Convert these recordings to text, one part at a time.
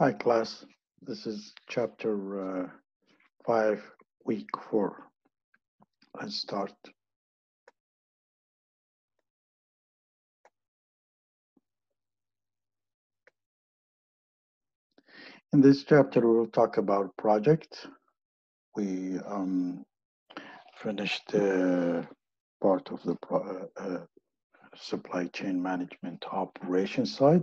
Hi, class. This is chapter uh, five, week four. Let's start. In this chapter, we'll talk about project. We um, finished the part of the pro- uh, supply chain management operation side.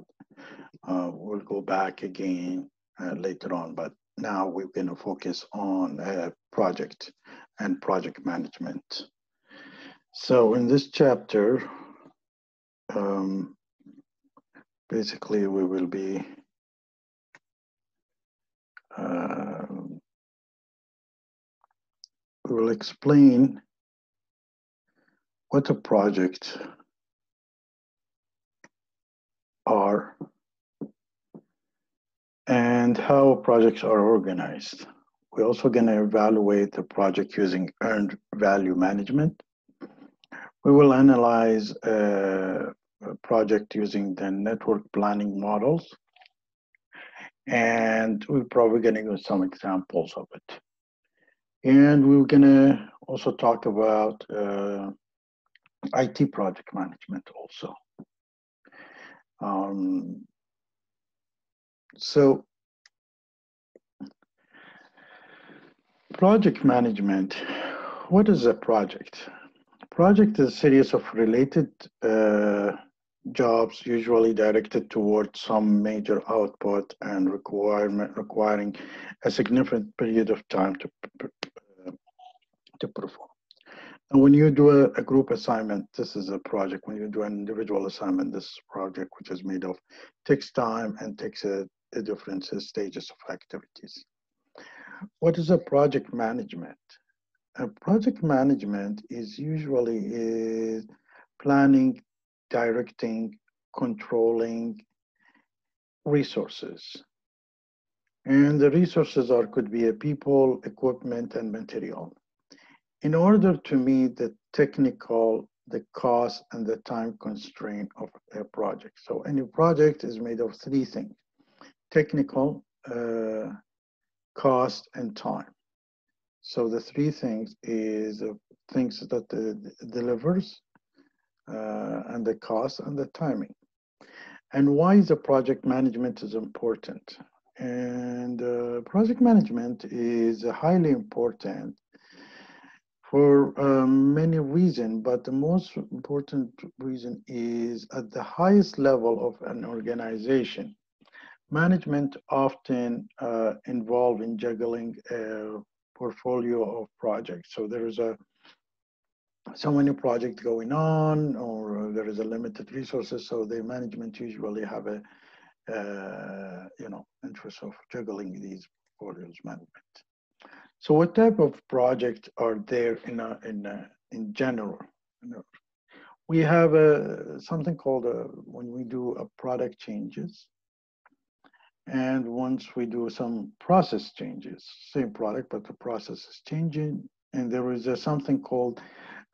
Uh, we'll go back again uh, later on, but now we're going to focus on uh, project and project management. So in this chapter, um, basically we will be uh, we will explain what a project are and how projects are organized. We're also going to evaluate the project using earned value management. We will analyze a, a project using the network planning models. And we're probably going to use some examples of it. And we're going to also talk about uh, IT project management also. Um, so project management, what is a project? Project is a series of related uh, jobs usually directed towards some major output and requirement requiring a significant period of time to, uh, to perform. And when you do a, a, group assignment, this is a project. When you do an individual assignment, this project, which is made of, takes time and takes a, a different uh, stages of activities. What is a project management? A project management is usually is planning, directing, controlling resources. And the resources are could be a people, equipment, and material. In order to meet the technical, the cost, and the time constraint of a project. So any project is made of three things, technical, uh, cost, and time. So the three things is uh, things that the delivers, uh, and the cost and the timing. And why is the project management is important. And uh, project management is highly important for um, many reasons, but the most important reason is at the highest level of an organization. Management often uh, involved in juggling a portfolio of projects. So there is a so many projects going on or there is a limited resources so the management usually have a uh, you know interest of juggling these portfolios management so what type of projects are there in a, in a, in general we have a, something called a, when we do a product changes and once we do some process changes same product but the process is changing and there is a, something called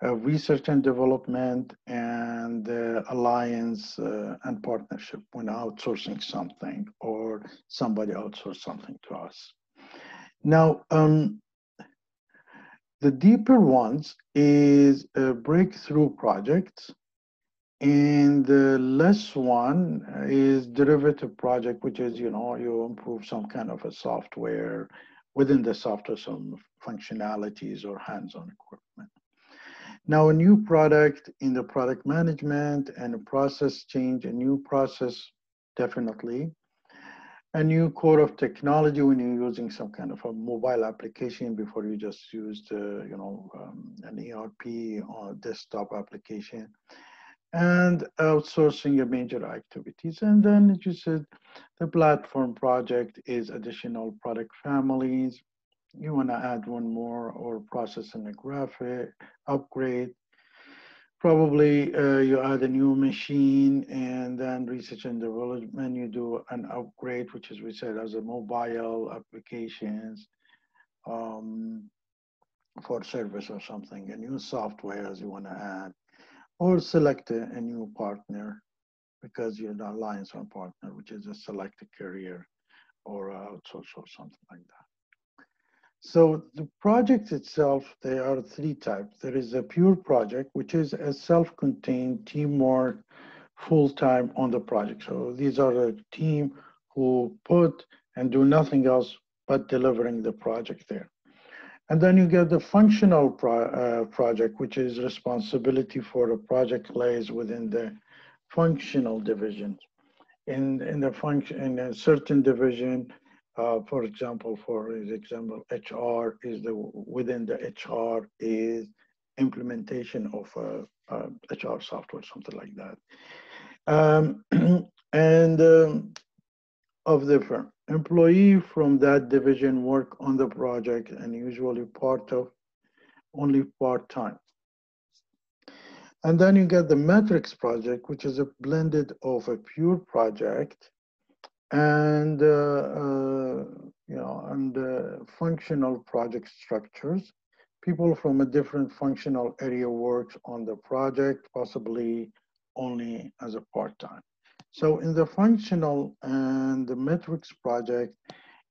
uh, research and development and uh, alliance uh, and partnership when outsourcing something or somebody outsource something to us. Now, um, the deeper ones is a breakthrough project and the less one is derivative project, which is, you know, you improve some kind of a software within the software, some functionalities or hands-on equipment. Now, a new product in the product management and a process change, a new process, definitely. A new core of technology when you're using some kind of a mobile application before you just used, uh, you know, um, an ERP or desktop application. And outsourcing your major activities. And then, you said, the platform project is additional product families, you want to add one more or process in a graphic upgrade probably uh, you add a new machine and then research and development you do an upgrade which is we said as a mobile applications um, for service or something a new software as you want to add or select a, a new partner because you're the alliance or partner which is a selected carrier or outsource or something like that. So the project itself, there are three types. There is a pure project, which is a self-contained teamwork, full-time on the project. So these are a team who put and do nothing else but delivering the project there. And then you get the functional pro uh, project, which is responsibility for the project lays within the functional divisions. In, in the function, in a certain division, uh, for example, for example, HR is the, within the HR is implementation of a, a HR software, something like that. Um, and um, of the firm. Employee from that division work on the project and usually part of only part-time. And then you get the matrix project, which is a blended of a pure project and uh, uh, you know and uh, functional project structures. People from a different functional area works on the project, possibly only as a part-time. So in the functional and the matrix project,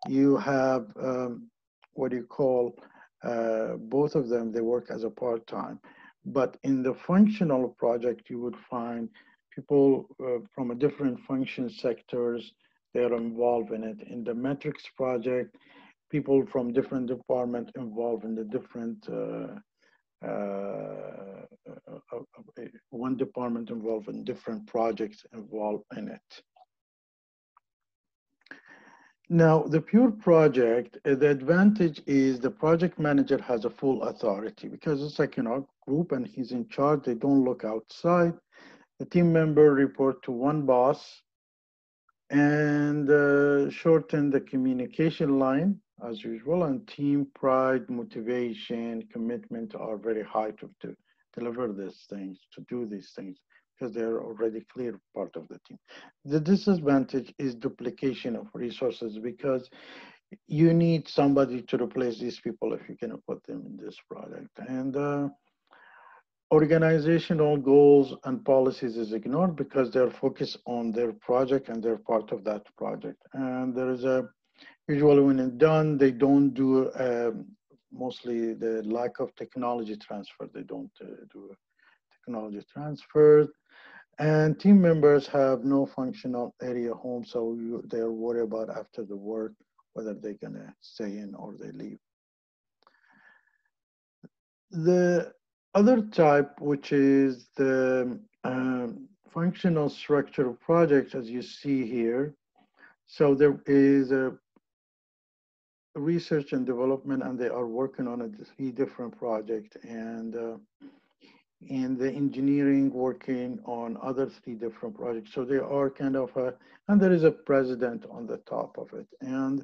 you have um, what you call uh, both of them, they work as a part-time. But in the functional project, you would find people uh, from a different function sectors, they're involved in it. In the matrix project, people from different departments involved in the different uh, uh, uh, uh, one department involved in different projects involved in it. Now, the pure project, the advantage is the project manager has a full authority because it's like, you know, group and he's in charge. They don't look outside. The team member report to one boss and uh, shorten the communication line as usual, and team pride, motivation, commitment are very high to, to deliver these things, to do these things, because they're already clear part of the team. The disadvantage is duplication of resources because you need somebody to replace these people if you can put them in this product. And uh, organizational goals and policies is ignored because they're focused on their project and they're part of that project. And there is a usually when it's done, they don't do um, mostly the lack of technology transfer. They don't uh, do technology transfer. And team members have no functional area home, so you, they're worried about after the work, whether they're gonna stay in or they leave. The other type, which is the um, functional structure of projects, as you see here. So there is a research and development, and they are working on a three different projects, and uh, in the engineering working on other three different projects. So they are kind of a, and there is a president on the top of it, and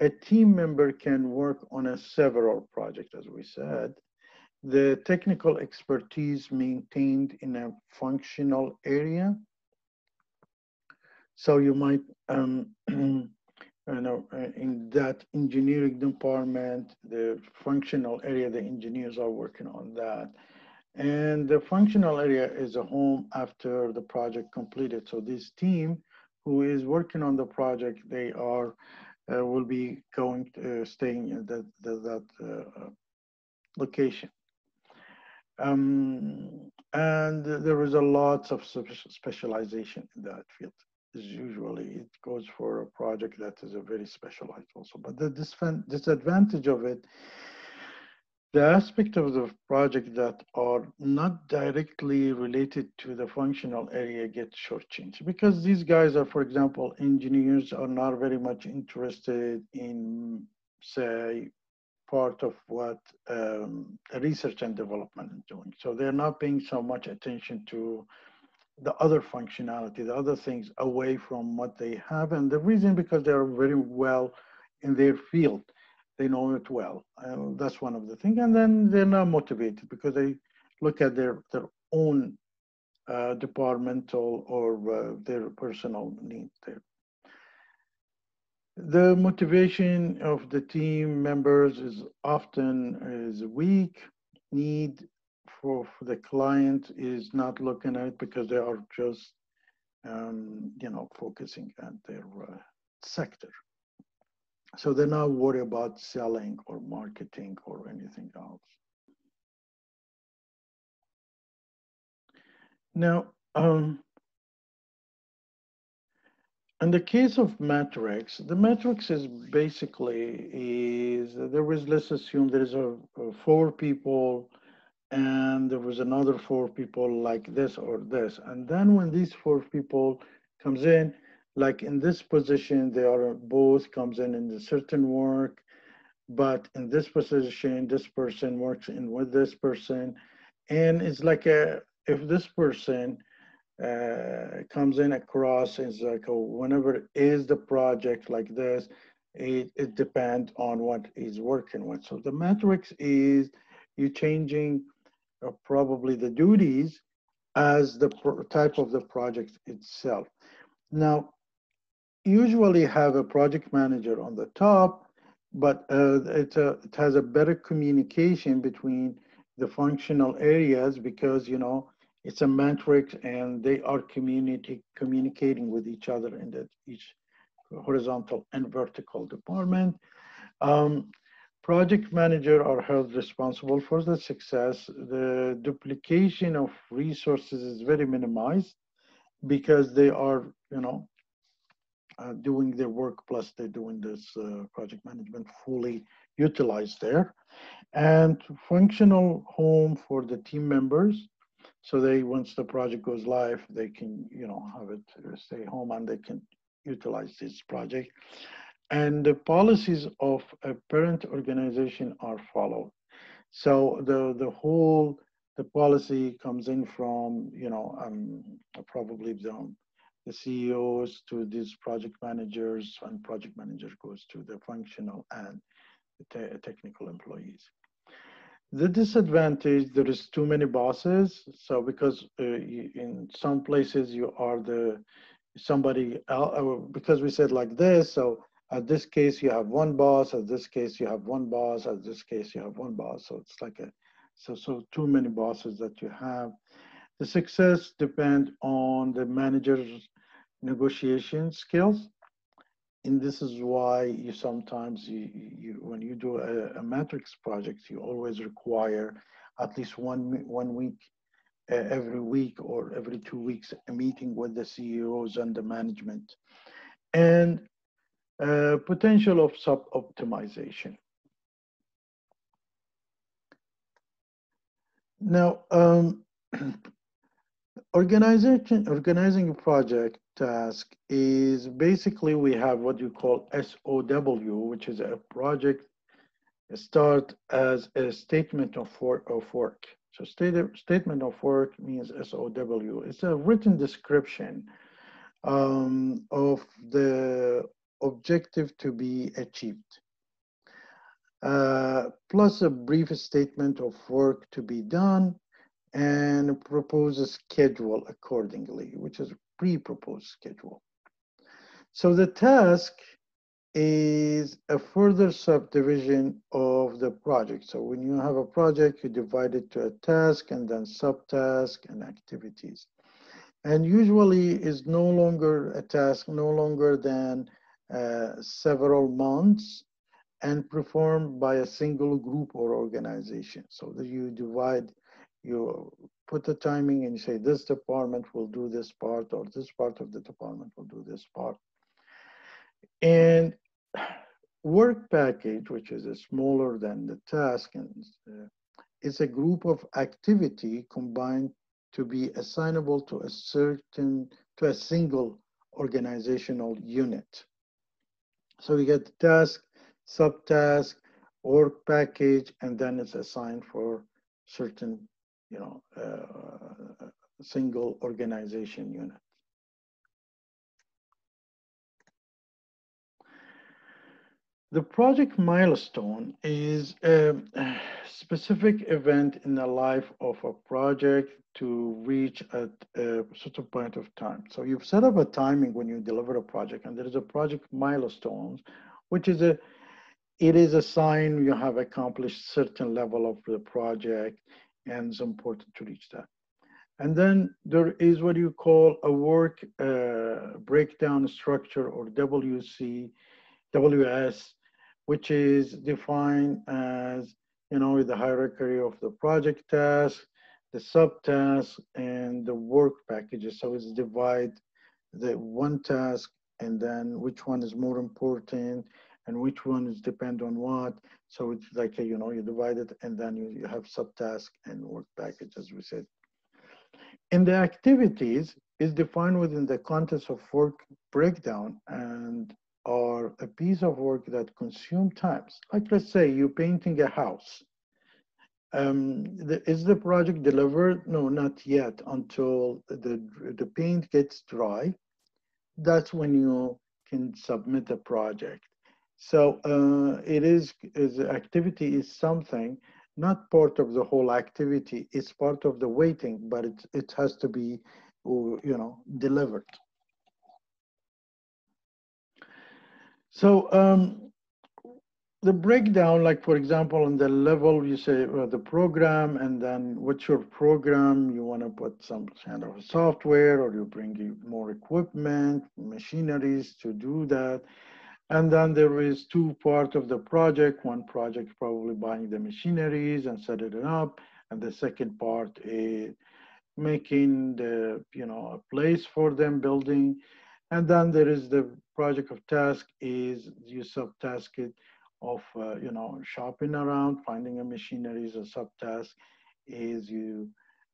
a team member can work on a several project, as we said. The technical expertise maintained in a functional area. So you might um, you know, uh, in that engineering department, the functional area, the engineers are working on that. And the functional area is a home after the project completed. So this team who is working on the project, they are, uh, will be going, to, uh, staying in that, that, that uh, location. Um, and there is a lot of specialization in that field is usually it goes for a project that is a very specialized also. But the disadvantage of it, the aspect of the project that are not directly related to the functional area get shortchanged because these guys are, for example, engineers are not very much interested in, say, part of what um, research and development is doing. So they're not paying so much attention to the other functionality, the other things away from what they have. And the reason because they're very well in their field. They know it well. And that's one of the things. And then they're not motivated because they look at their, their own uh, departmental or uh, their personal needs there. The motivation of the team members is often is weak, need for, for the client is not looking at it because they are just, um, you know, focusing at their uh, sector. So they're not worried about selling or marketing or anything else. Now, um, in the case of matrix, the matrix is basically is there was let's assume there is a, a four people and there was another four people like this or this. And then when these four people comes in, like in this position, they are both comes in in a certain work, but in this position, this person works in with this person. And it's like a, if this person uh, comes in across is like a, whenever is the project like this, it, it depends on what he's working with. So the matrix is you changing uh, probably the duties as the type of the project itself. Now, usually have a project manager on the top, but uh, it, uh, it has a better communication between the functional areas because, you know, it's a matrix and they are community communicating with each other in the, each horizontal and vertical department. Um, project manager are held responsible for the success. The duplication of resources is very minimized because they are, you know, uh, doing their work plus they're doing this uh, project management fully utilized there. And functional home for the team members so they, once the project goes live, they can, you know, have it uh, stay home and they can utilize this project. And the policies of a parent organization are followed. So the, the whole, the policy comes in from, you know, um, probably the, the CEOs to these project managers and project manager goes to the functional and the te technical employees. The disadvantage, there is too many bosses. So because uh, in some places you are the somebody else, uh, because we said like this, so at this case you have one boss, at this case you have one boss, at this case you have one boss. So it's like a, so, so too many bosses that you have. The success depend on the manager's negotiation skills and this is why you sometimes you, you when you do a, a matrix project you always require at least one one week uh, every week or every two weeks a meeting with the CEOs and the management. And uh, potential of sub optimization now um, organization organizing a project task is basically we have what you call SOW, which is a project start as a statement of work. Of work. So state, statement of work means SOW. It's a written description um, of the objective to be achieved. Uh, plus a brief statement of work to be done and propose a schedule accordingly, which is pre-proposed schedule. So the task is a further subdivision of the project. So when you have a project, you divide it to a task and then subtask and activities. And usually is no longer a task, no longer than uh, several months and performed by a single group or organization. So that you divide, you put the timing and you say this department will do this part or this part of the department will do this part. And work package, which is smaller than the task, and, uh, is a group of activity combined to be assignable to a certain, to a single organizational unit. So we get the task, subtask, work package, and then it's assigned for certain you know, uh, single organization unit. The project milestone is a specific event in the life of a project to reach at a certain point of time. So you've set up a timing when you deliver a project and there is a project milestones, which is a, it is a sign you have accomplished certain level of the project and it's important to reach that. And then there is what you call a work uh, breakdown structure or WC, WS, which is defined as, you know, the hierarchy of the project task, the subtasks, and the work packages. So it's divide the one task and then which one is more important and which one is depend on what. So it's like, you know, you divide it and then you, you have subtask and work package, as we said. In the activities is defined within the context of work breakdown and are a piece of work that consume times. Like let's say you're painting a house. Um, the, is the project delivered? No, not yet until the, the paint gets dry. That's when you can submit a project. So uh, it is, is activity is something, not part of the whole activity. It's part of the waiting, but it, it has to be, you know, delivered. So um, the breakdown, like for example, on the level, you say uh, the program, and then what's your program? You want to put some kind of software, or you bring more equipment, machineries to do that. And then there is two part of the project. One project probably buying the machineries and setting it up, and the second part is making the you know a place for them, building. And then there is the project of task is you subtask it of uh, you know shopping around, finding a machinery is a subtask. Is you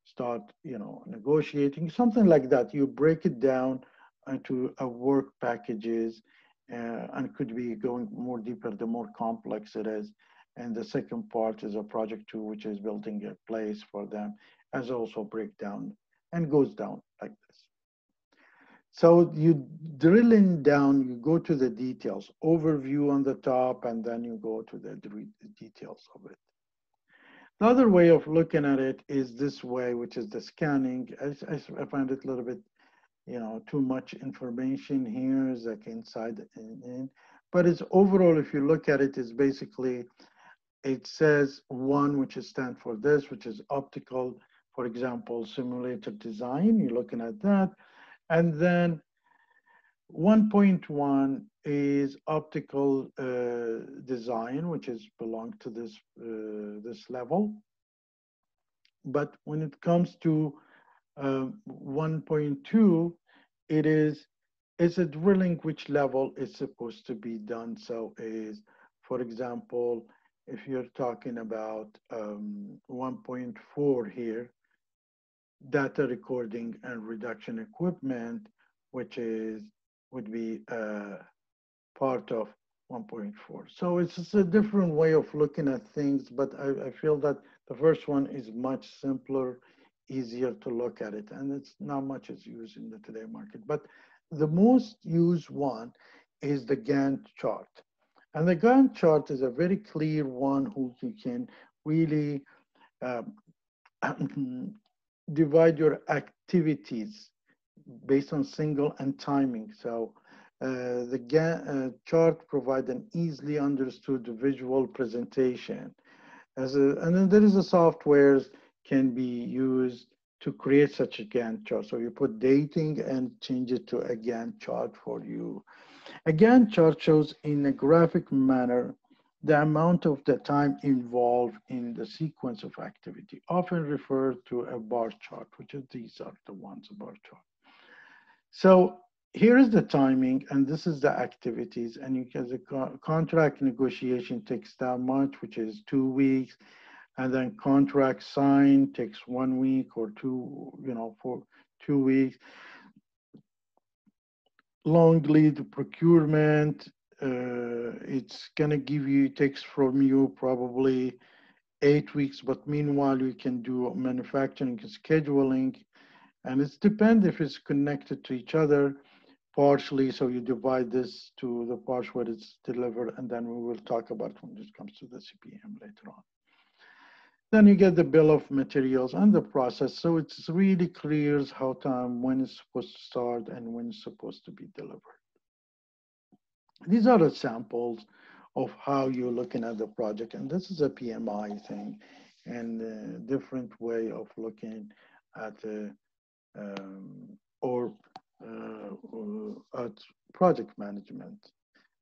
start you know negotiating something like that. You break it down into a work packages, Uh, and could be going more deeper the more complex it is. And the second part is a project two, which is building a place for them, as also breakdown and goes down like this. so you drilling down, you go to the details, overview on the top, and then you go to the, details of it. The other way of looking at it is this way, which is the scanning. I, I, find it a little bit, you know, too much information here, is like inside and in. But it's overall, if you look at it, it's basically, it says one, which is stand for this, which is optical, for example, simulated design. You're looking at that. And then 1.1 is optical uh, design, which is belong to this, uh, this level. But when it comes to uh, 1.2, it is, is a drilling which level is supposed to be done. So is, for example, if you're talking about um, 1.4 here, data recording and reduction equipment, which is would be uh, part of 1.4. So it's just a different way of looking at things, but I, I, feel that the first one is much simpler, easier to look at it, and it's not much is used in the today market. But the most used one is the Gantt chart. And the Gantt chart is a very clear one who you can really um, divide your activities based on single and timing. So uh, the Gantt uh, chart provide an easily understood visual presentation. As a, and then there is a software can be used to create such a Gantt chart. So you put dating and change it to a Gantt chart for you. A Gantt chart shows in a graphic manner the amount of the time involved in the sequence of activity, often referred to a bar chart, which is these are the ones, a bar chart. So here is the timing, and this is the activities, and you can, the co contract negotiation takes that much, which is two weeks, and then contract signed takes one week or two, you know, for two weeks. Long lead procurement uh, it's gonna give you, takes from you probably eight weeks, but meanwhile you can do manufacturing scheduling. And it's depend if it's connected to each other partially. So you divide this to the parts where it's delivered, and then we will talk about when it comes to the CPM later on. Then you get the bill of materials and the process. So it's really clear how time, when it's supposed to start and when it's supposed to be delivered. These are the samples of how you're looking at the project. And this is a PMI thing and a different way of looking at the, um, or uh, at project management.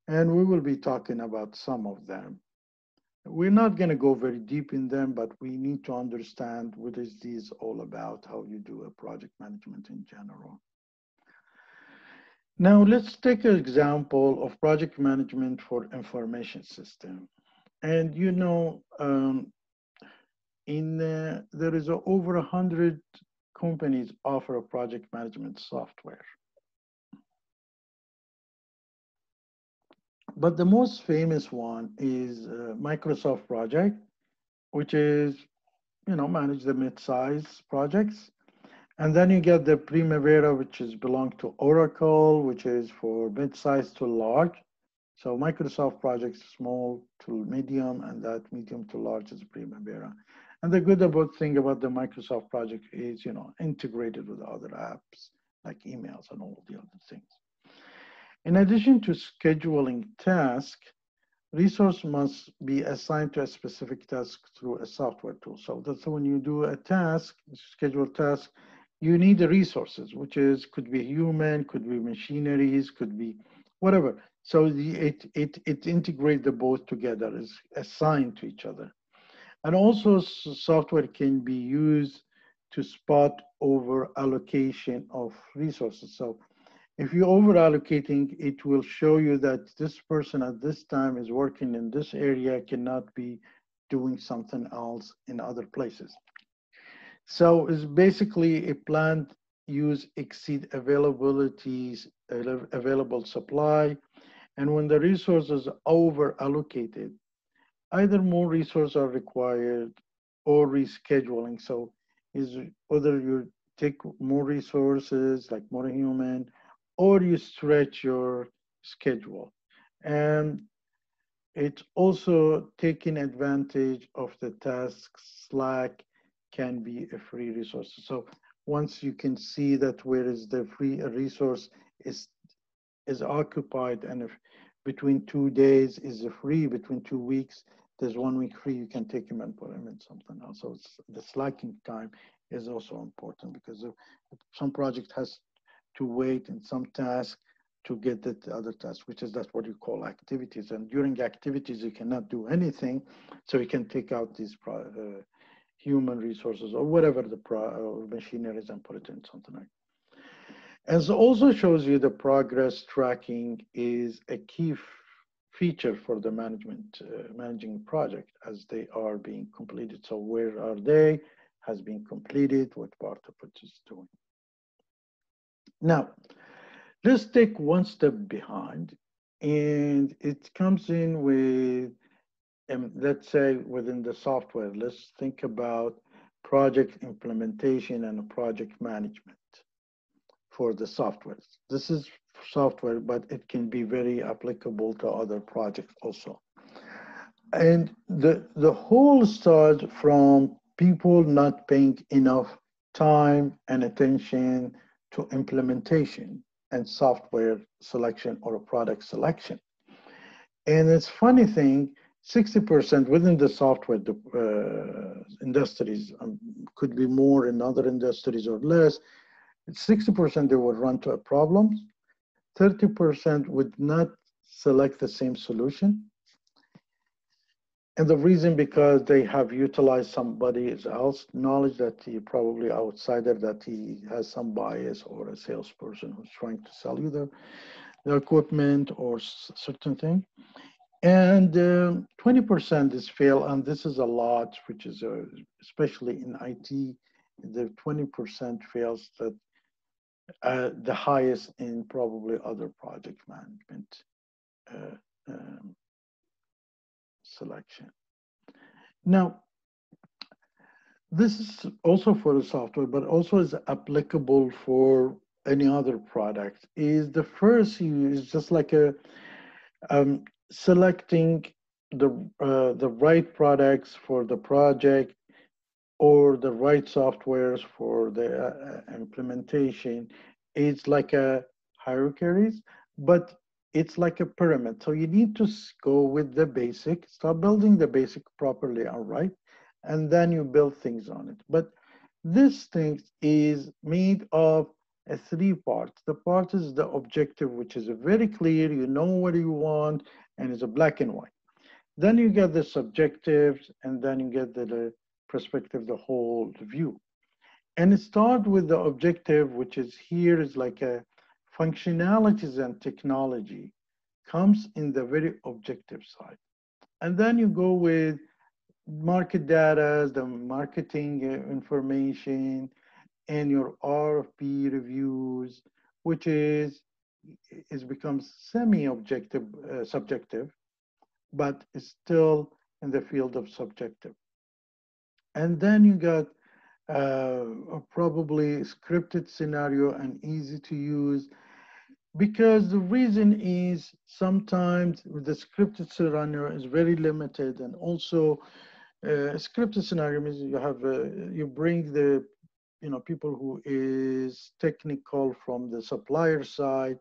And we will be talking about some of them. We're not going to go very deep in them, but we need to understand what is this all about, how you do a project management in general. Now let's take an example of project management for information system. And you know, um, in uh, there is over a hundred companies offer a project management software. But the most famous one is uh, Microsoft Project, which is, you know, manage the mid-size projects. And then you get the Primavera, which is belong to Oracle, which is for mid-size to large. So Microsoft projects small to medium, and that medium to large is Primavera. And the good about thing about the Microsoft project is, you know, integrated with other apps like emails and all the other things. In addition to scheduling tasks, resource must be assigned to a specific task through a software tool. So that's when you do a task, schedule task, you need the resources, which is could be human, could be machineries, could be whatever. So the, it it it integrate the both together, is assigned to each other, and also software can be used to spot over allocation of resources. So if you're over allocating, it will show you that this person at this time is working in this area, cannot be doing something else in other places. So it's basically a plant use exceed availabilities, available supply. And when the resources over allocated, either more resources are required or rescheduling. So is whether you take more resources, like more human, or you stretch your schedule. And it's also taking advantage of the task slack can be a free resource. So once you can see that where is the free resource is is occupied and if between two days is free, between two weeks, there's one week free, you can take him and put him in something else. So it's the slacking time is also important because some project has to wait in some task to get the other task, which is that's what you call activities. And during activities, you cannot do anything. So you can take out these uh, human resources or whatever the pro- machinery is and put it in something like that. as also shows you the progress tracking is a key feature for the management uh, managing project as they are being completed so where are they has been completed what part of it is doing now, let's take one step behind, and it comes in with, um, let's say within the software, let's think about project implementation and project management for the software. This is software, but it can be very applicable to other projects also. And the, the whole starts from people not paying enough time and attention to implementation and software selection or product selection. And it's funny thing, 60% within the software uh, industries um, could be more in other industries or less. 60% they would run to a problem. 30% would not select the same solution. And the reason because they have utilized somebody else knowledge that he probably outsider that he has some bias or a salesperson who's trying to sell you the, the equipment or certain thing. And 20% um, is fail, and this is a lot, which is uh, especially in IT, the 20% fails that uh, the highest in probably other project management. Uh, um, selection. Now, this is also for the software, but also is applicable for any other product. Is the first is just like a um, selecting the uh, the right products for the project or the right softwares for the uh, implementation. It's like a hierarchies, but it's like a pyramid. So you need to go with the basic, start building the basic properly, all right? And then you build things on it. But this thing is made of three parts. The part is the objective, which is very clear, you know what you want, and it's a black and white. Then you get the subjectives, and then you get the, the perspective, the whole view. And start with the objective, which is here is like a functionalities and technology comes in the very objective side. And then you go with market data, the marketing uh, information, and your RFP reviews, which is is becomes semi-objective, uh, subjective, but is still in the field of subjective. And then you got uh, probably scripted scenario and easy to use because the reason is sometimes the scripted scenario is very limited and also uh, scripted scenario means you have uh, you bring the you know people who is technical from the supplier side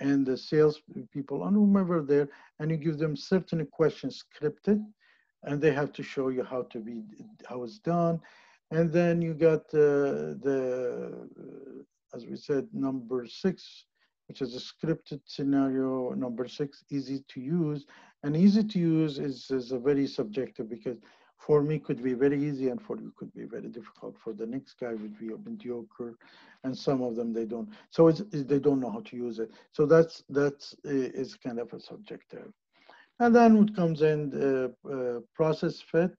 and the sales people and whomever there and you give them certain questions scripted and they have to show you how to be how it's done. And then you got uh, the as we said number six which is a scripted scenario number six, easy to use. And easy to use is, is a very subjective because for me could be very easy and for you could be very difficult. For the next guy would be mediocre and some of them they don't. So it's, they don't know how to use it. So that's, that's is kind of a subjective. And then what comes in the uh, process fit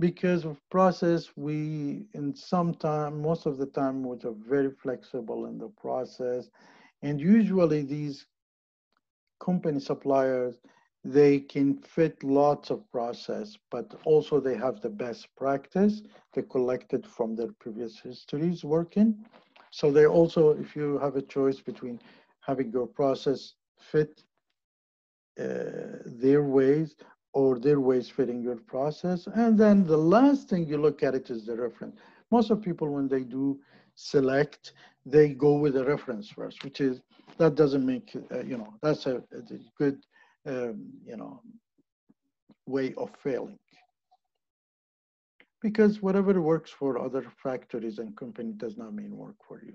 because of process, we in some time, most of the time, are very flexible in the process. And usually these company suppliers, they can fit lots of process, but also they have the best practice they collected from their previous histories working. So they also, if you have a choice between having your process fit uh, their ways or their ways fitting your process. And then the last thing you look at it is the reference. Most of people, when they do select, they go with the reference first, which is, that doesn't make, uh, you know, that's a, a good, um, you know, way of failing. Because whatever works for other factories and company does not mean work for you.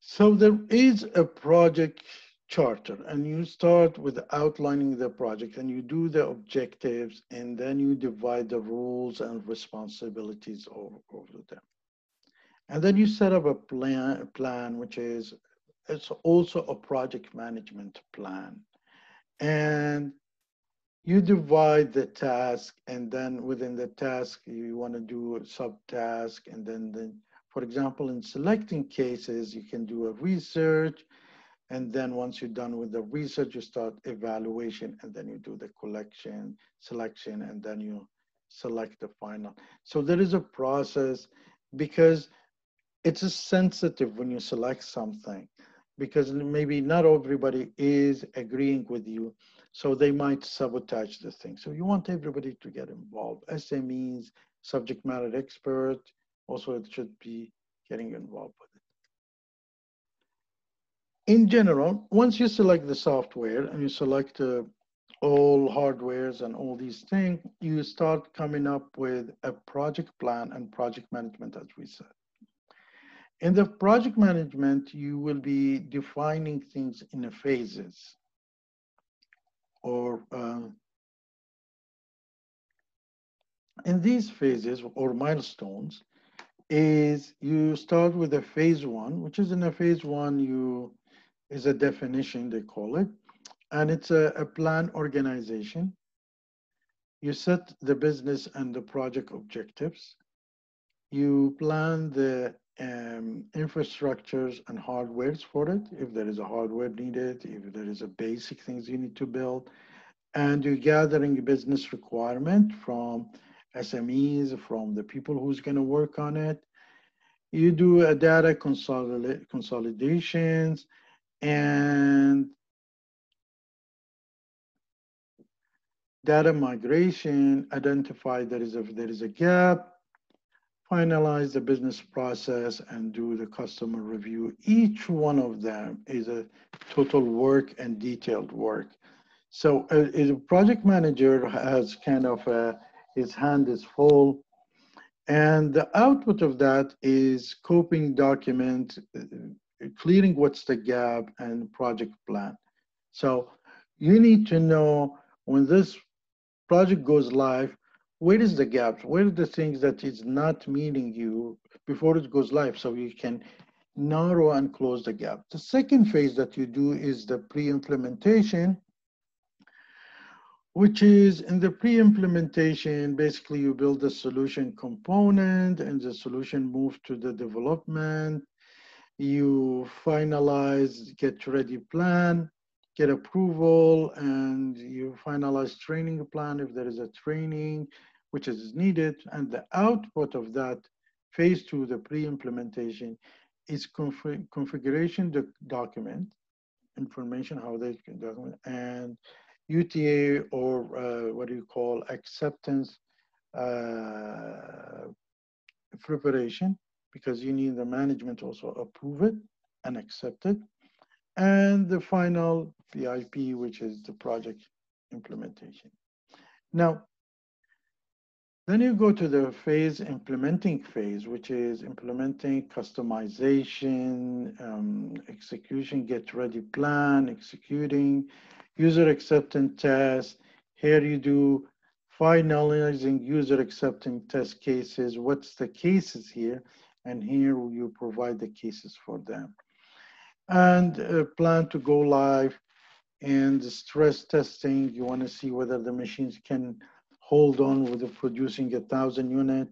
So there is a project charter and you start with outlining the project and you do the objectives and then you divide the roles and responsibilities over, over them. And then you set up a plan, plan which is it's also a project management plan. And you divide the task and then within the task you want to do a subtask and then, then for example in selecting cases you can do a research and then once you're done with the research, you start evaluation and then you do the collection, selection, and then you select the final. So there is a process because it's a sensitive when you select something because maybe not everybody is agreeing with you. So they might sabotage the thing. So you want everybody to get involved. SMEs, subject matter expert, also it should be getting involved with it. in general, once you select the software and you select uh, all hardwares and all these things, you start coming up with a project plan and project management, as we said. In the project management, you will be defining things in phases or uh, in these phases or milestones is you start with a phase one, which is in a phase one, you is a definition, they call it. And it's a, a plan organization. You set the business and the project objectives. You plan the um, infrastructures and hardwares for it, if there is a hardware needed, if there is a basic things you need to build. And you're gathering business requirement from SMEs, from the people who's gonna work on it. You do a data consolid consolidations, and data migration, identify there is a, there is a gap, finalize the business process and do the customer review. Each one of them is a total work and detailed work. So a, a project manager has kind of a, his hand is full And the output of that is coping document, uh, clearing what's the gap and project plan. So you need to know when this project goes live, where is the gaps? Where are the things that is not meeting you before it goes live so you can narrow and close the gap. The second phase that you do is the pre-implementation, which is in the pre-implementation, basically you build the solution component and the solution moves to the development. You finalize, get ready plan, get approval, and you finalize training plan if there is a training which is needed. And the output of that phase two, the pre-implementation, is config configuration doc document, information, how they document, and UTA or uh, what do you call acceptance uh, preparation, because you need the management also approve it and accept it. And the final VIP, which is the project implementation. Now, then you go to the phase implementing phase, which is implementing customization, um, execution, get ready plan, executing, user acceptance test. Here you do finalizing user acceptance test cases. What's the cases here? And here you provide the cases for them. And uh, plan to go live and stress testing. You want to see whether the machines can hold on with producing a thousand unit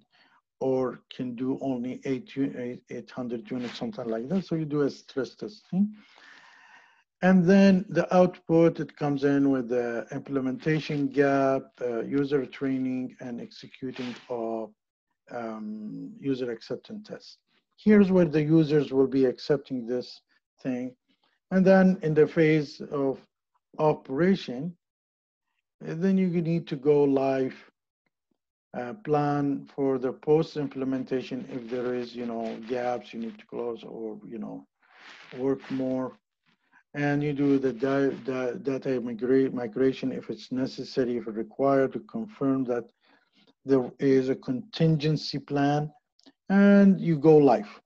or can do only eight, 800 units, something like that. So you do a stress testing. And then the output, it comes in with the implementation gap, uh, user training, and executing of um, user acceptance tests. Here's where the users will be accepting this thing. And then in the phase of operation, and then you need to go live uh, plan for the post implementation if there is you know gaps you need to close or you know work more. And you do the data, data migration if it's necessary if required to confirm that there is a contingency plan and you go live.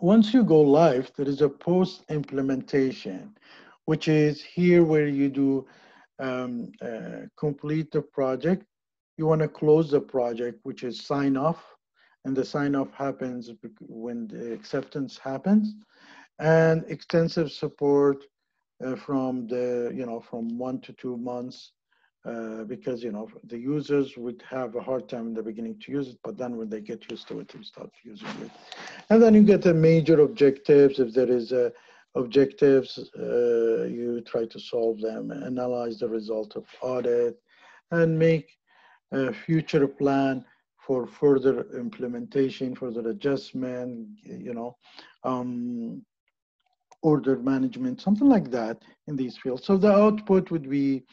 Once you go live there is a post implementation which is here where you do um, uh, complete the project. You want to close the project, which is sign off. And the sign off happens when the acceptance happens. And extensive support uh, from the, you know, from one to two months uh, because you know the users would have a hard time in the beginning to use it, but then when they get used to it, they start using it. And then you get the major objectives. If there is a objectives, uh, you try to solve them, analyze the result of audit, and make a future plan for further implementation, further adjustment, you know, um, order management, something like that in these fields. So the output would be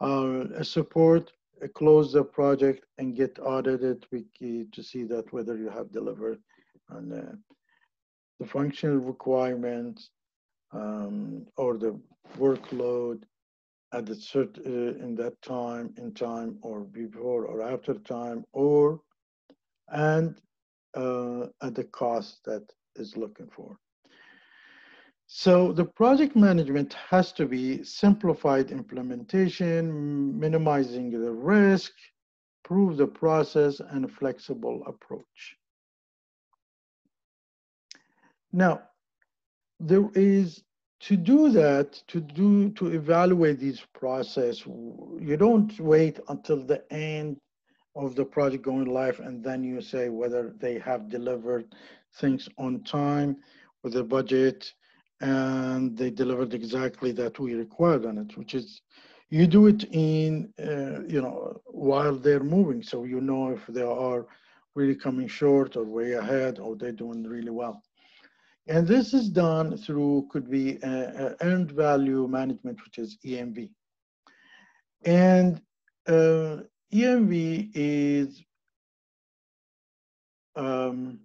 uh, a support, a close the project and get audited to see that whether you have delivered on uh, the functional requirements um, or the workload at the cert, uh, in that time, in time, or before or after time, or and uh, at the cost that is looking for. So the project management has to be simplified implementation, minimizing the risk, prove the process, and flexible approach. Now, there is to do that, to do to evaluate these process, you don't wait until the end of the project going live and then you say whether they have delivered things on time with the budget and they delivered exactly that we required on it, which is you do it in uh, you know while they're moving, so you know if they are really coming short or way ahead or they're doing really well. And this is done through, could be uh, uh earned value management, which is EMV. And uh, EMV is um,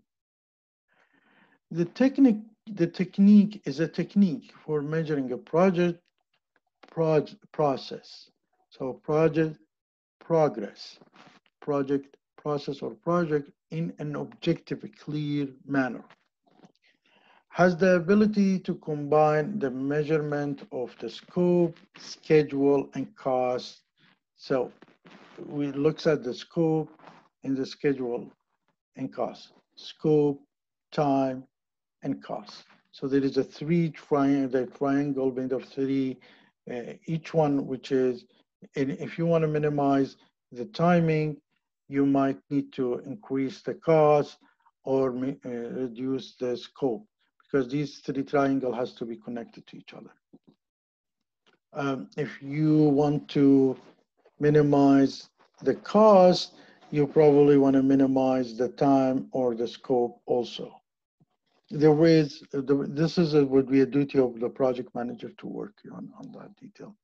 the technique. The technique is a technique for measuring a project proj process. So project progress, project process, or project in an objective, clear manner. Has the ability to combine the measurement of the scope, schedule, and cost. So we looks at the scope and the schedule and cost. Scope, time, and cost. So there is a three triangle, the triangle made of three, uh, each one which is, and if you want to minimize the timing, you might need to increase the cost or uh, reduce the scope because these three triangle has to be connected to each other. Um, if you want to minimize the cost, you probably want to minimize the time or the scope also. There is, this is a, would be a duty of the project manager to work on, on that detail.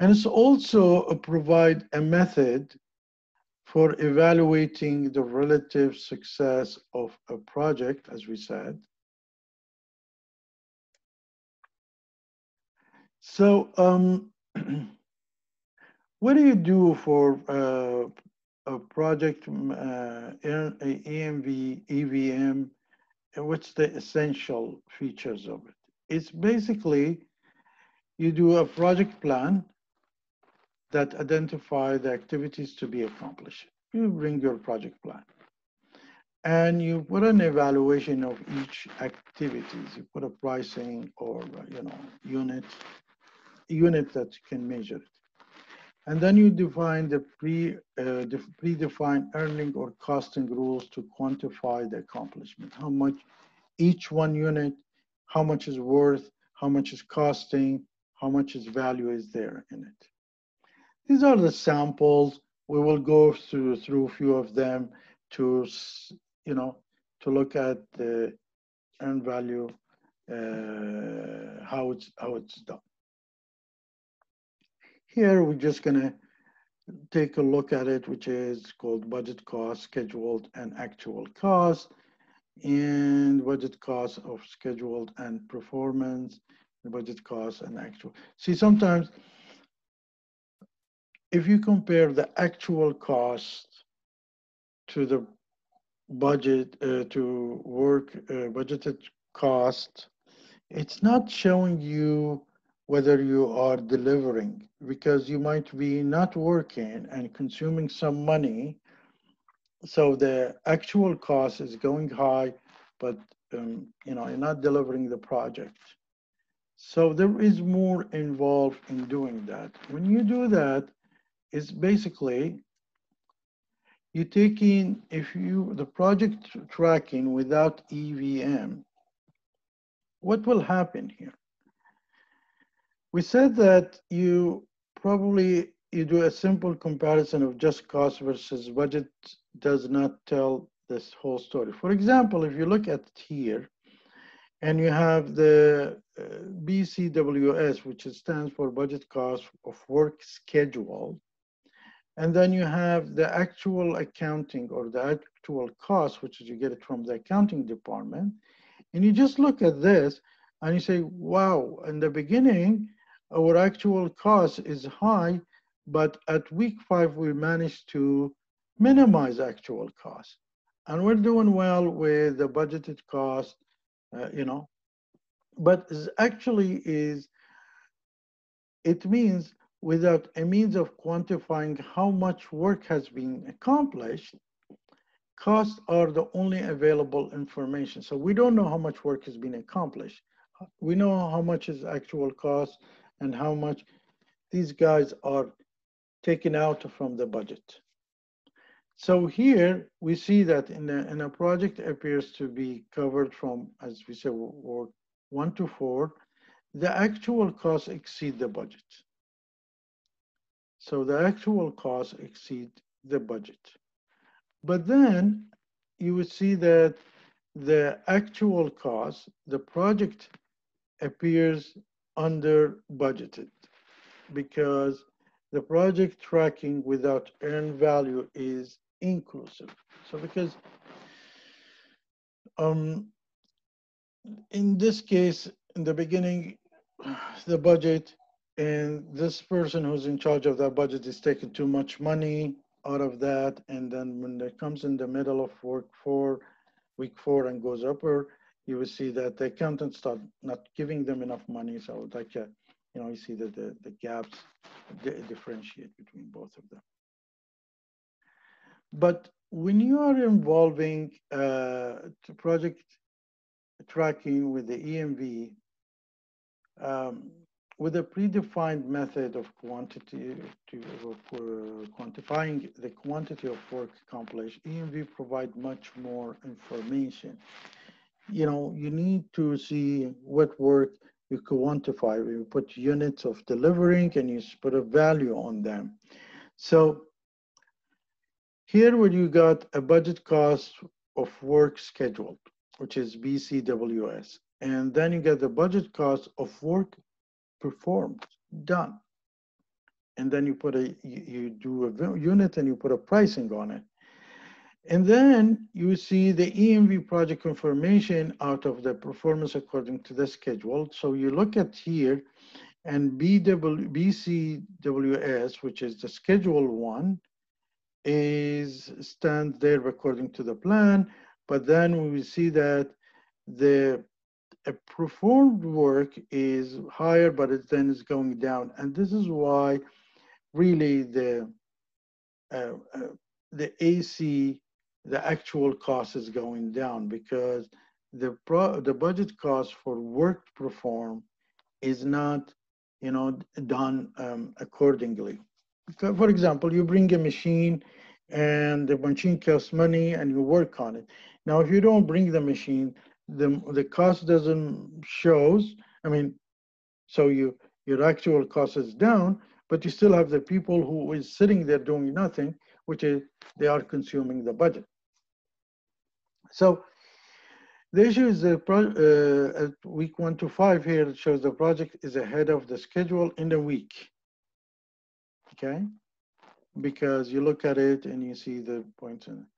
And it's also a provide a method for evaluating the relative success of a project, as we said. So um, what do you do for uh, a project, uh, EMV, EVM, what's the essential features of it? It's basically, you do a project plan that identify the activities to be accomplished. You bring your project plan. And you put an evaluation of each activities. You put a pricing or, you know, unit, unit that you can measure it. And then you define the pre, uh, predefined earning or costing rules to quantify the accomplishment. How much each one unit, how much is worth, how much is costing, how much is value is there in it. These are the samples. We will go through through a few of them to, you know, to look at the earned value, uh, how it's how it's done. Here, we're just gonna take a look at it, which is called budget cost, scheduled and actual cost, and budget cost of scheduled and performance, the budget cost and actual. See, sometimes if you compare the actual cost to the budget, uh, to work uh, budgeted cost, it's not showing you whether you are delivering because you might be not working and consuming some money. So the actual cost is going high but um, you know you're not delivering the project. So there is more involved in doing that. When you do that it's basically you take in if you the project tracking without evm what will happen here we said that you probably you do a simple comparison of just cost versus budget does not tell this whole story. For example, if you look at here and you have the uh, BCWS, which stands for budget cost of work schedule, and then you have the actual accounting or the actual cost, which is you get it from the accounting department, and you just look at this and you say, wow, in the beginning, our actual cost is high, but at week five, we managed to minimize actual cost. And we're doing well with the budgeted cost, uh, you know, but actually is, it means without a means of quantifying how much work has been accomplished, costs are the only available information. So we don't know how much work has been accomplished. We know how much is actual cost and how much these guys are taken out from the budget. So here we see that in a, in a project appears to be covered from, as we say, work one to four, the actual costs exceed the budget. So the actual costs exceed the budget. But then you would see that the actual cost, the project appears under budgeted because the project tracking without earned value is inclusive. So because um, in this case, in the beginning, the budget and this person who's in charge of that budget is taking too much money out of that. And then when it comes in the middle of work four, week four and goes upper, you will see that the accountants start not giving them enough money. So like, uh, you know, you see that the, the gaps differentiate between both of them. But when you are involving uh, project tracking with the EMV, um, with a predefined method of quantity to uh, quantifying the quantity of work accomplished, EMV provide much more information. You know, you need to see what work you quantify. You put units of delivering and you put a value on them. So here where you got a budget cost of work scheduled, which is BCWS. And then you get the budget cost of work performed, done. And then you put a, you, do a unit and you put a pricing on it. And then you see the EMV project confirmation out of the performance according to the schedule. So you look at here and BW, BCWS, which is the schedule one, is stand there according to the plan. But then we see that the performed work is higher, but it then is going down. And this is why really the, uh, uh, the AC, the actual cost is going down because the, pro the budget cost for work performed is not, you know, done um, accordingly. For example, you bring a machine and the machine costs money and you work on it. Now, if you don't bring the machine, the the cost doesn't shows. I mean, so you your actual cost is down, but you still have the people who is sitting there doing nothing, which is they are consuming the budget. So the issue is the pro, uh, week one to five here, it shows the project is ahead of the schedule in a week. Okay, because you look at it and you see the points in it.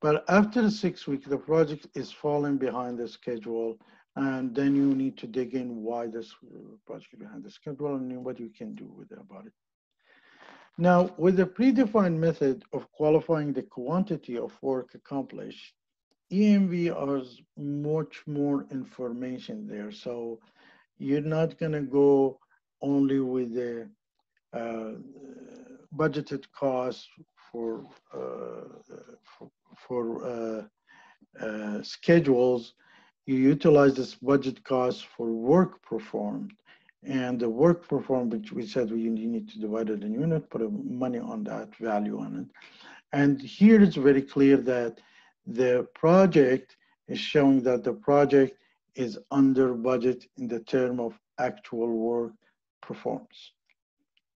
But after the six weeks, the project is falling behind the schedule, and then you need to dig in why this project is behind the schedule and what you can do with it about it. Now, with the predefined method of qualifying the quantity of work accomplished, EMV has much more information there. So you're not going to go only with the uh, budgeted cost for, uh, for for uh, uh, schedules, you utilize this budget cost for work performed. And the work performed, which we said we need to divide it in unit, put money on that value on it. And here it's very clear that the project is showing that the project is under budget in the term of actual work performs.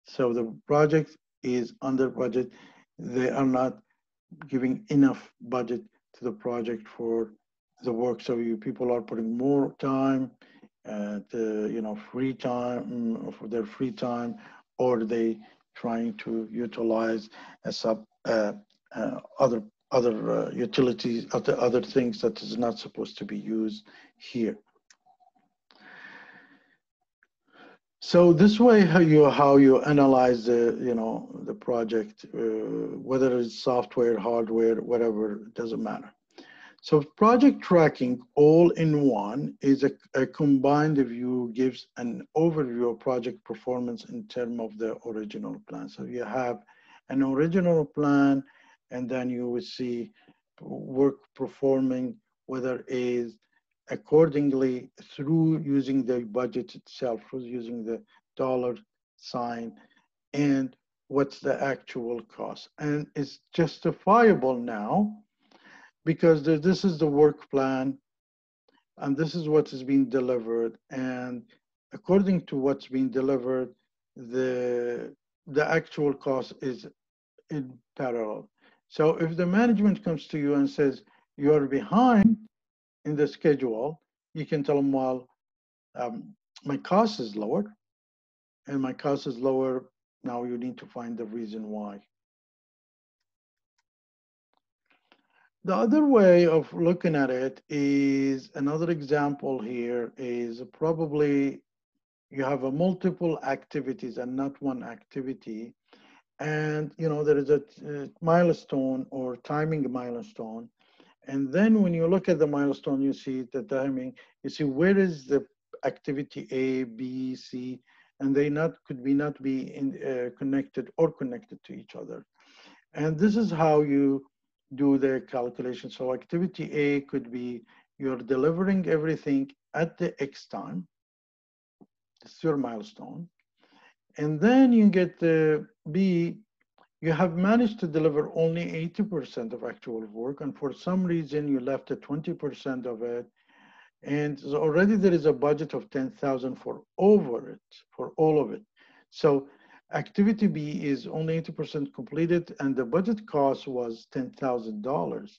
So the project is under budget. They are not giving enough budget to the project for the work. So you people are putting more time, uh, the you know free time mm, for their free time, or they trying to utilize a sub uh, uh, other other uh, utilities, other other things that is not supposed to be used here. So this way, how you how you analyze the you know the project, uh, whether it's software, hardware, whatever, doesn't matter. So project tracking all in one is a, a combined view gives an overview of project performance in terms of the original plan. So you have an original plan, and then you will see work performing, whether is accordingly through using the budget itself, through using the dollar sign, and what's the actual cost. And it's justifiable now because this is the work plan and this is what is being delivered. And according to what's being delivered, the, the actual cost is in parallel. So if the management comes to you and says, you're behind, in the schedule, you can tell them, well, um, my cost is lower and my cost is lower. Now you need to find the reason why. The other way of looking at it is another example here is probably you have a multiple activities and not one activity. And you know there is a, a milestone or timing milestone. And then when you look at the milestone you see the timing you see where is the activity a b c and they not could be not be in, uh, connected or connected to each other. And this is how you do the calculation. So activity a could be you're delivering everything at the x time. It's your milestone and then you get the B, you have managed to deliver only 80% of actual work. And for some reason, you left at 20% of it. And so already there is a budget of 10,000 for over it, for all of it. So activity B is only 80% completed and the budget cost was $10,000.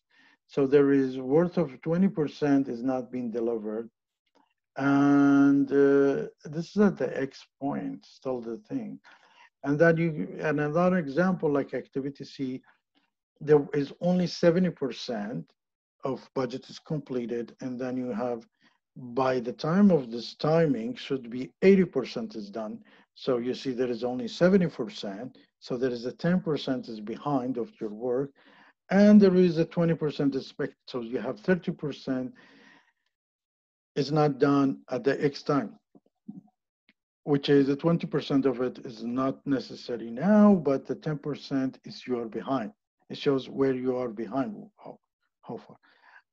So there is worth of 20% is not being delivered. And uh, this is at the X point, still the thing. And then you, and another example like activity C, there is only 70% of budget is completed. And then you have, by the time of this timing should be 80% is done. So you see there is only 70%. So there is a 10% is behind of your work. And there is a 20% expected. So you have 30% is not done at the X time, which is the 20% of it is not necessary now, but the 10% is you are behind. It shows where you are behind, how, how far.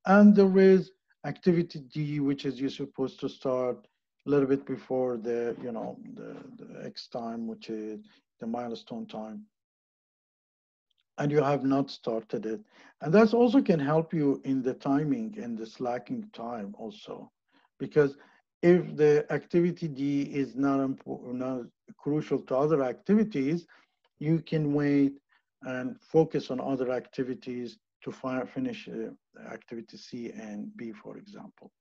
And there is activity D, which is you're supposed to start a little bit before the, you know, the, the X time, which is the milestone time. And you have not started it. And that also can help you in the timing and the slacking time also because if the activity D is not, important, not crucial to other activities, you can wait and focus on other activities to finish uh, activity C and B, for example.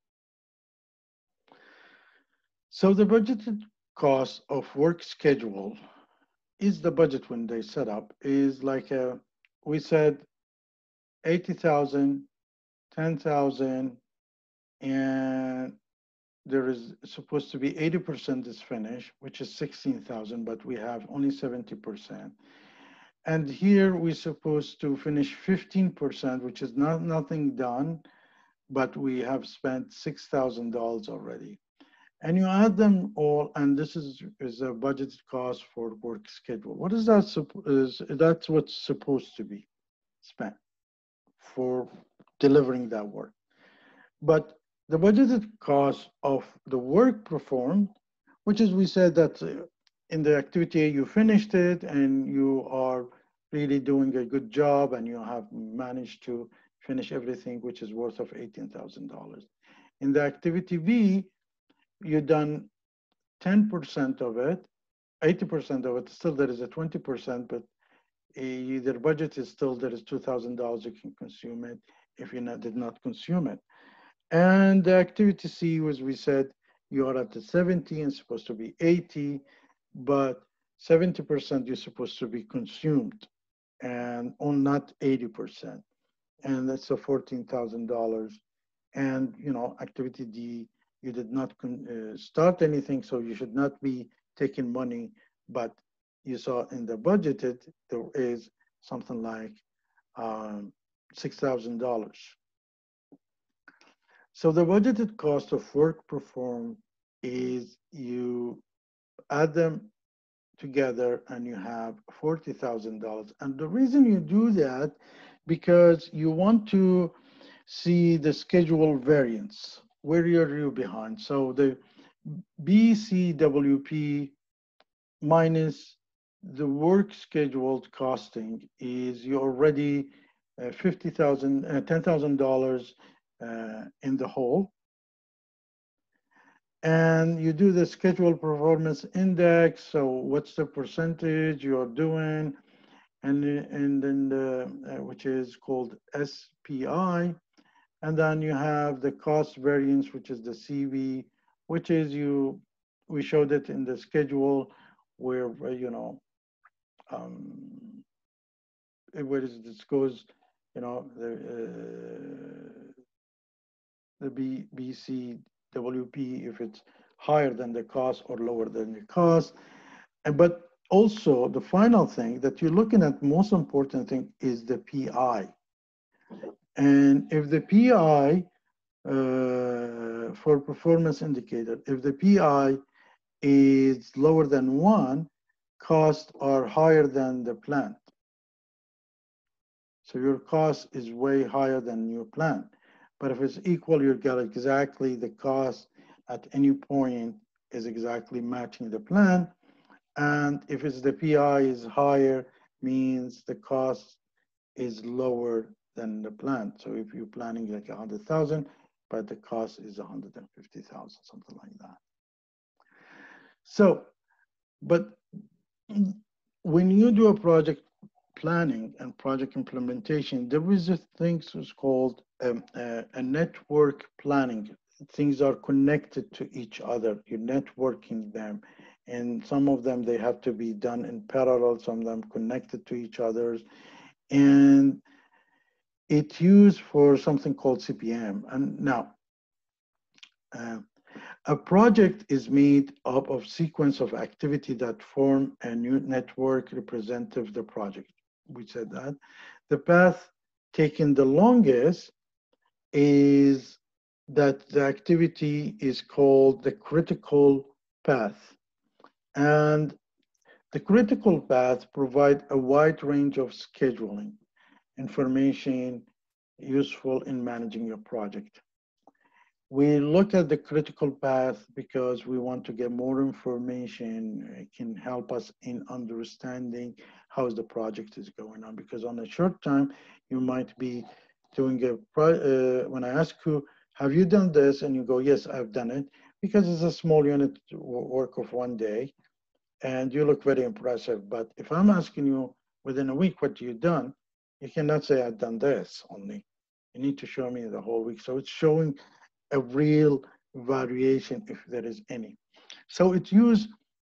So the budgeted cost of work schedule is the budget when they set up is like a, we said 80,000, 10,000, and there is supposed to be 80% is finished, which is 16,000, but we have only 70%. And here we're supposed to finish 15%, which is not nothing done, but we have spent $6,000 already. And you add them all, and this is, is a budgeted cost for work schedule. What is that? Is, that's what's supposed to be spent for delivering that work. But the budgeted cost of the work performed, which is we said that uh, in the activity you finished it and you are really doing a good job and you have managed to finish everything, which is worth of $18,000. In the activity B, you've done 10% of it, 80% of it, still there is a 20%, but uh, budget is still, there is $2,000 you can consume it if you not, did not consume it. And the activity C was, we said, you are at the 70 and supposed to be 80, but 70% you're supposed to be consumed and on not 80%. And that's a $14,000. And, you know, activity D, you did not uh, start anything, so you should not be taking money, but you saw in the budgeted, there is something like um, $6,000 so the budgeted cost of work performed is you add them together and you have $40,000. And the reason you do that, because you want to see the schedule variance. Where are you behind? So the BCWP minus the work scheduled costing is you already uh, 50,000, uh, $10,000 uh, in the whole. And you do the schedule performance index. So what's the percentage you're doing? And, and then the, uh, which is called SPI. And then you have the cost variance, which is the CV, which is you, we showed it in the schedule where, you know, um, where this goes, you know, the, uh, the B, BCWP if it's higher than the cost or lower than the cost. But also the final thing that you're looking at, most important thing is the PI. And if the PI uh, for performance indicator, if the PI is lower than one, costs are higher than the plant. So your cost is way higher than your plan. But if it's equal, you get exactly the cost at any point is exactly matching the plan. And if it's the PI is higher, means the cost is lower than the plan. So if you're planning like a 100,000, but the cost is 150,000, something like that. So, but when you do a project planning and project implementation, there is a thing that's called um, uh, a network planning. Things are connected to each other. You're networking them. And some of them, they have to be done in parallel, some of them connected to each other. And it's used for something called CPM. And now, uh, a project is made up of sequence of activity that form a new network representative of the project we said that. The path taken the longest is that the activity is called the critical path. And the critical path provide a wide range of scheduling information useful in managing your project. We look at the critical path because we want to get more information. It can help us in understanding how the project is going on. Because on a short time, you might be doing a, uh, when I ask you, have you done this? And you go, yes, I've done it. Because it's a small unit work of one day and you look very impressive. But if I'm asking you within a week what you've done, you cannot say I've done this only. You need to show me the whole week. So it's showing a real variation if there is any. So it's used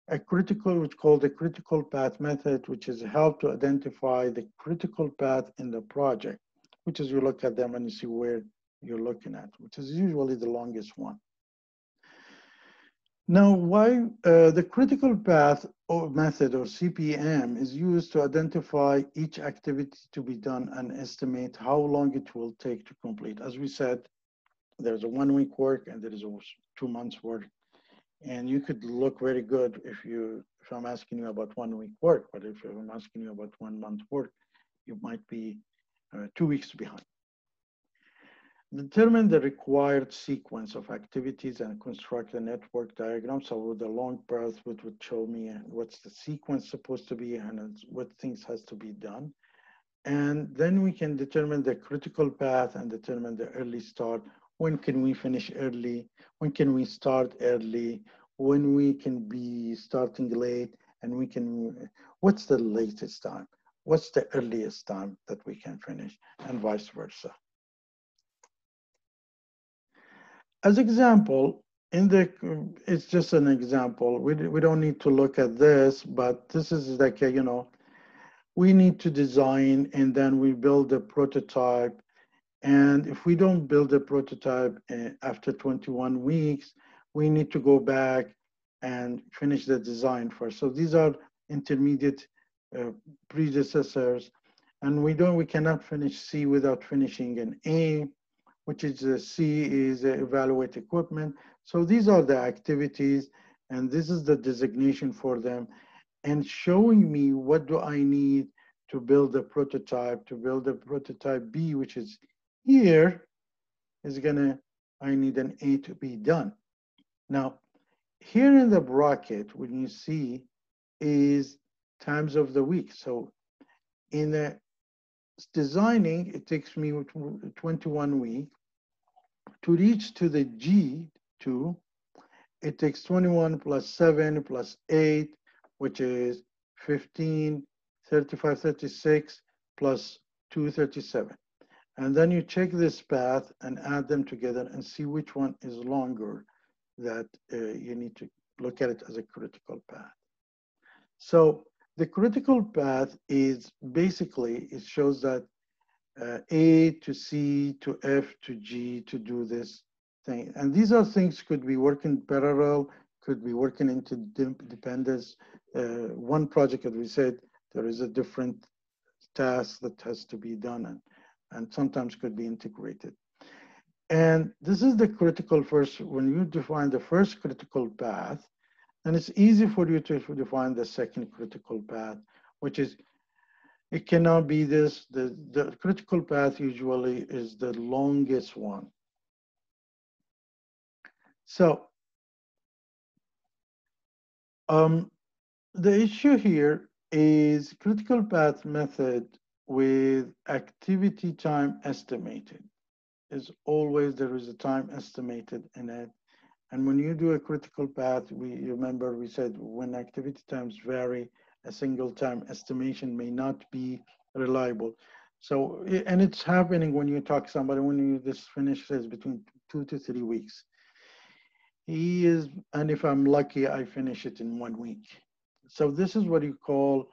a critical, which called the critical path method, which is help to identify the critical path in the project, which is you look at them and you see where you're looking at, which is usually the longest one. Now, why uh, the critical path or method or CPM is used to identify each activity to be done and estimate how long it will take to complete. As we said, there's a one week work and there is a two months work. And you could look very good if you, if I'm asking you about one week work, but if I'm asking you about one month work, you might be uh, two weeks behind. Determine the required sequence of activities and construct a network diagram. So the long path would, would show me what's the sequence supposed to be and what things has to be done. And then we can determine the critical path and determine the early start when can we finish early, when can we start early, when we can be starting late, and we can, what's the latest time? What's the earliest time that we can finish, and vice versa. As example, in the, it's just an example. We, we don't need to look at this, but this is like, a, you know, we need to design and then we build a prototype and if we don't build a prototype uh, after 21 weeks, we need to go back and finish the design first. So these are intermediate uh, predecessors. And we don't, we cannot finish C without finishing an A, which is a C is evaluate equipment. So these are the activities and this is the designation for them and showing me what do I need to build a prototype, to build a prototype B, which is here is gonna, I need an A to be done. Now, here in the bracket, when you see is times of the week. So in the designing, it takes me 21 week. To reach to the G2, it takes 21 plus 7 plus 8, which is 15, 35, 36, plus 237. And then you check this path and add them together and see which one is longer that uh, you need to look at it as a critical path. So the critical path is basically, it shows that uh, A to C to F to G to do this thing. And these are things could be working parallel, could be working into dependence. Uh, one project, as we said, there is a different task that has to be done and, and sometimes could be integrated. And this is the critical first, when you define the first critical path, and it's easy for you to define the second critical path, which is, it cannot be this, the, the critical path usually is the longest one. So um, the issue here is critical path method with activity time estimated is always there is a time estimated in it. And when you do a critical path, we remember we said when activity times vary, a single time estimation may not be reliable. So, and it's happening when you talk to somebody, when you this finishes between two to three weeks. He is, and if I'm lucky, I finish it in one week. So this is what you call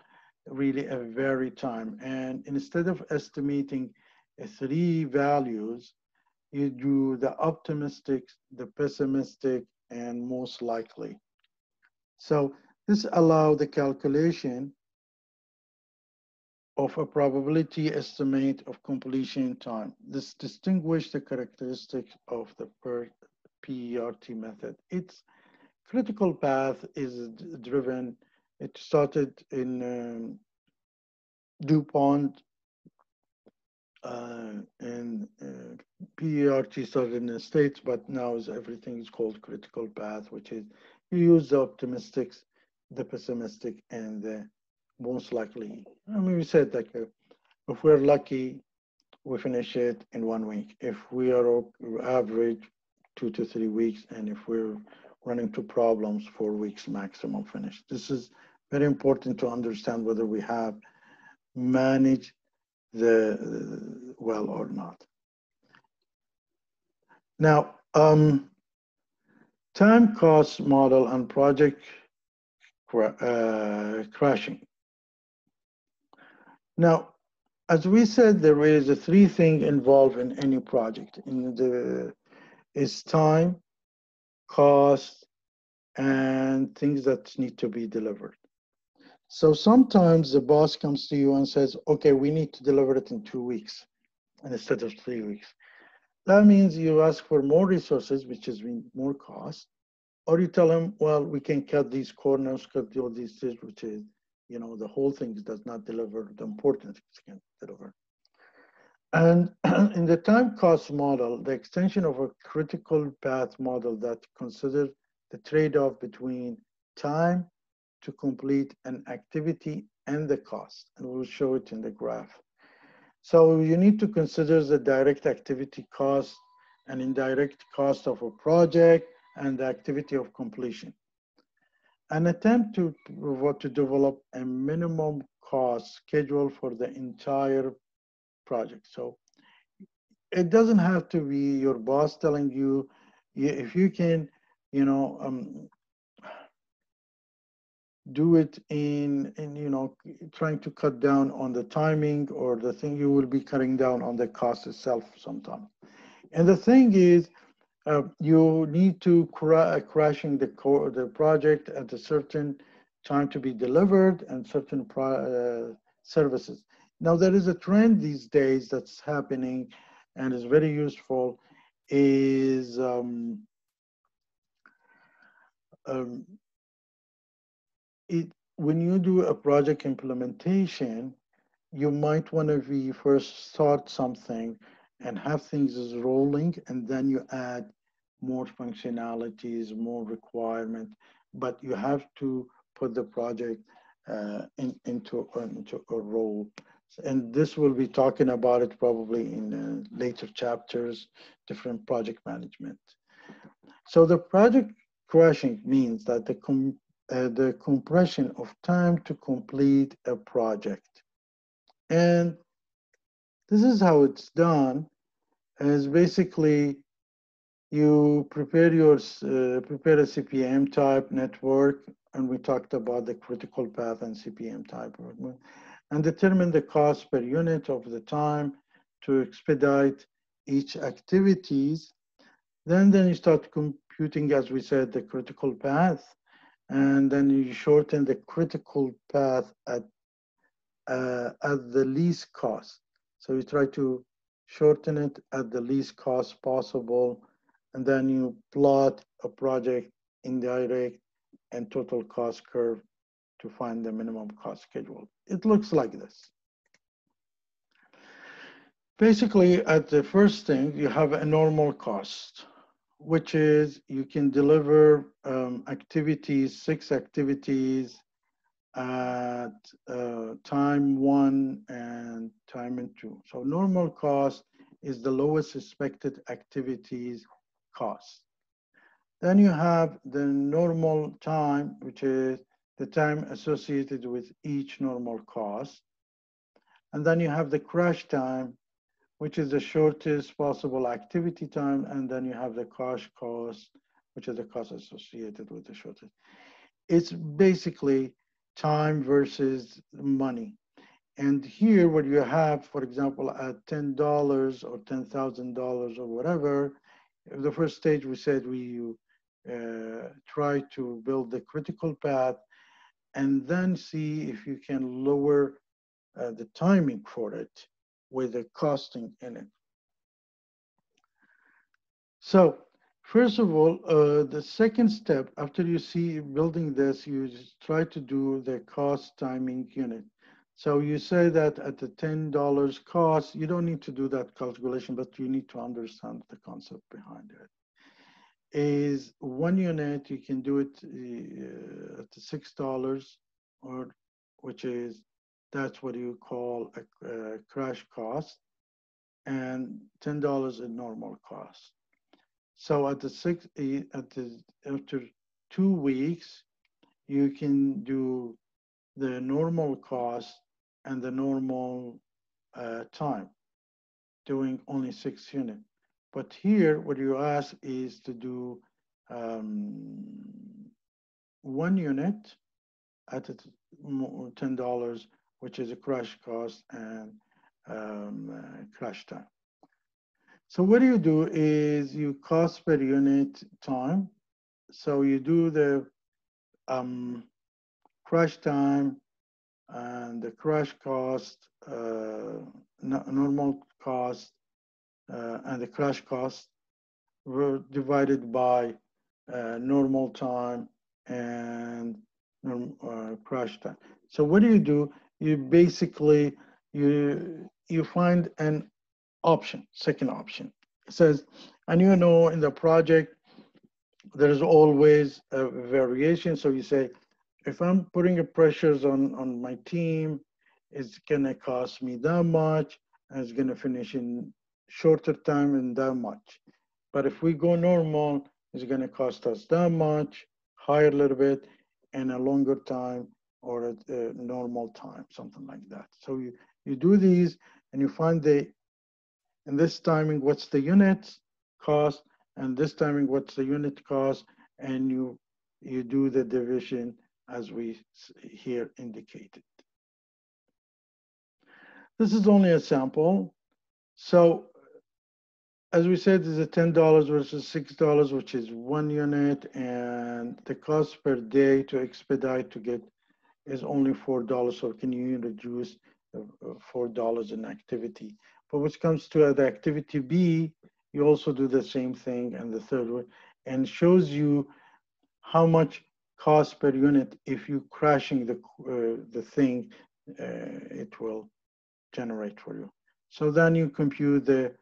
really a very time. And instead of estimating three values, you do the optimistic, the pessimistic, and most likely. So this allow the calculation of a probability estimate of completion time. This distinguish the characteristics of the PERT method. Its critical path is driven, it started in um, DuPont uh, and uh, PERT started in the States, but now is everything is called critical path, which is you use the optimistic, the pessimistic, and the most likely. I mean, we said like uh, if we're lucky, we finish it in one week. If we are average, two to three weeks, and if we're running into problems, four weeks maximum finish. This is very important to understand whether we have managed the well or not. Now, um, time cost model and project uh, crashing. Now, as we said, there is a three thing involved in any project. In the is time, cost, and things that need to be delivered. So sometimes the boss comes to you and says, okay, we need to deliver it in two weeks instead of three weeks. That means you ask for more resources, which is more cost, or you tell them, well, we can cut these corners, cut all these things, which is, you know, the whole thing does not deliver the important things can deliver. And in the time cost model, the extension of a critical path model that considers the trade-off between time to complete an activity and the cost. And we'll show it in the graph. So you need to consider the direct activity cost and indirect cost of a project and the activity of completion. An attempt to, to develop a minimum cost schedule for the entire project. So it doesn't have to be your boss telling you, if you can, you know, um, do it in, in, you know, trying to cut down on the timing or the thing you will be cutting down on the cost itself sometimes. And the thing is, uh, you need to cra crashing the, core, the project at a certain time to be delivered and certain uh, services. Now there is a trend these days that's happening and is very useful is um, um, it, when you do a project implementation, you might want to be first start something and have things as rolling, and then you add more functionalities, more requirement, but you have to put the project uh, in, into, into a role. And this will be talking about it probably in uh, later chapters, different project management. So the project crashing means that the uh, the compression of time to complete a project. And this is how it's done, is basically you prepare your uh, prepare a CPM type network, and we talked about the critical path and CPM type, and determine the cost per unit of the time to expedite each activities. Then, then you start computing, as we said, the critical path, and then you shorten the critical path at, uh, at the least cost. So you try to shorten it at the least cost possible, and then you plot a project indirect and total cost curve to find the minimum cost schedule. It looks like this. Basically, at the first thing, you have a normal cost, which is you can deliver um, activities, six activities at uh, time one and time and two. So normal cost is the lowest expected activities cost. Then you have the normal time, which is the time associated with each normal cost. And then you have the crash time, which is the shortest possible activity time, and then you have the crash cost, which is the cost associated with the shortest. It's basically time versus money. And here, what you have, for example, at $10 or $10,000 or whatever, the first stage we said we uh, try to build the critical path and then see if you can lower uh, the timing for it with the costing in it. So first of all, uh, the second step after you see building this, you try to do the cost timing unit. So you say that at the $10 cost, you don't need to do that calculation, but you need to understand the concept behind it. Is one unit, you can do it uh, at the $6 or which is that's what you call a, a crash cost, and ten dollars a normal cost. So at the six at the after two weeks, you can do the normal cost and the normal uh, time, doing only six units. But here, what you ask is to do um, one unit at $10 which is a crash cost and um, uh, crash time. So what do you do is you cost per unit time. So you do the um, crash time and the crash cost, uh, normal cost, uh, and the crash cost were divided by uh, normal time and uh, crash time. So what do you do? You basically you you find an option, second option. It says, and you know in the project there's always a variation. So you say, if I'm putting a pressures on on my team, it's gonna cost me that much, and it's gonna finish in shorter time and that much. But if we go normal, it's gonna cost us that much, higher a little bit, and a longer time, or at a normal time, something like that. So you, you do these and you find the, in this timing, what's the unit cost, and this timing, what's the unit cost, and you, you do the division as we here indicated. This is only a sample. So as we said, this is a $10 versus $6, which is one unit, and the cost per day to expedite to get is only $4, so can you reduce uh, $4 in activity? But which comes to the activity B, you also do the same thing and the third one, and shows you how much cost per unit if you crashing the, uh, the thing, uh, it will generate for you. So then you compute the,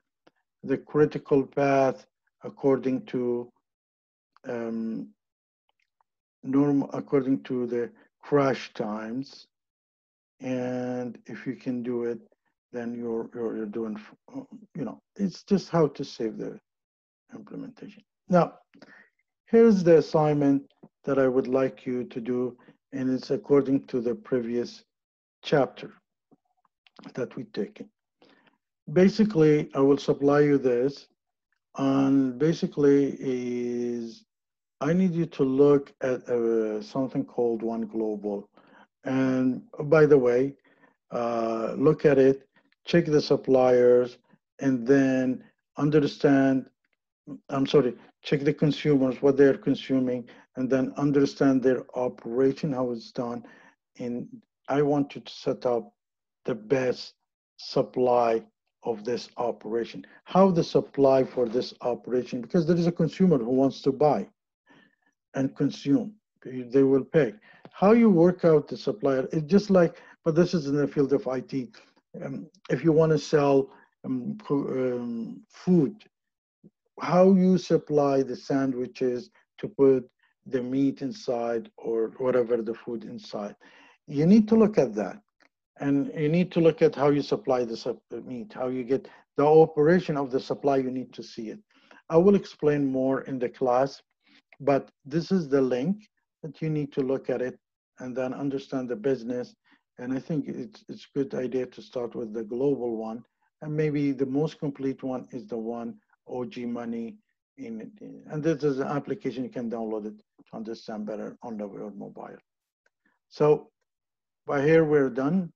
the critical path according to um, norm, according to the crash times. And if you can do it, then you're, you're, you're doing, you know, it's just how to save the implementation. Now, here's the assignment that I would like you to do, and it's according to the previous chapter that we've taken. Basically, I will supply you this, and basically is I need you to look at uh, something called One Global. And by the way, uh, look at it, check the suppliers, and then understand I'm sorry, check the consumers, what they're consuming, and then understand their operation, how it's done. And I want you to set up the best supply of this operation. How the supply for this operation, because there is a consumer who wants to buy and consume, they will pay. How you work out the supplier, it's just like, but this is in the field of IT. Um, if you want to sell um, um, food, how you supply the sandwiches to put the meat inside or whatever the food inside. You need to look at that. And you need to look at how you supply the meat, how you get the operation of the supply, you need to see it. I will explain more in the class, but this is the link that you need to look at it and then understand the business. And I think it's it's a good idea to start with the global one. And maybe the most complete one is the one OG Money. In, and this is an application you can download it to understand better on the world mobile. So by here we're done.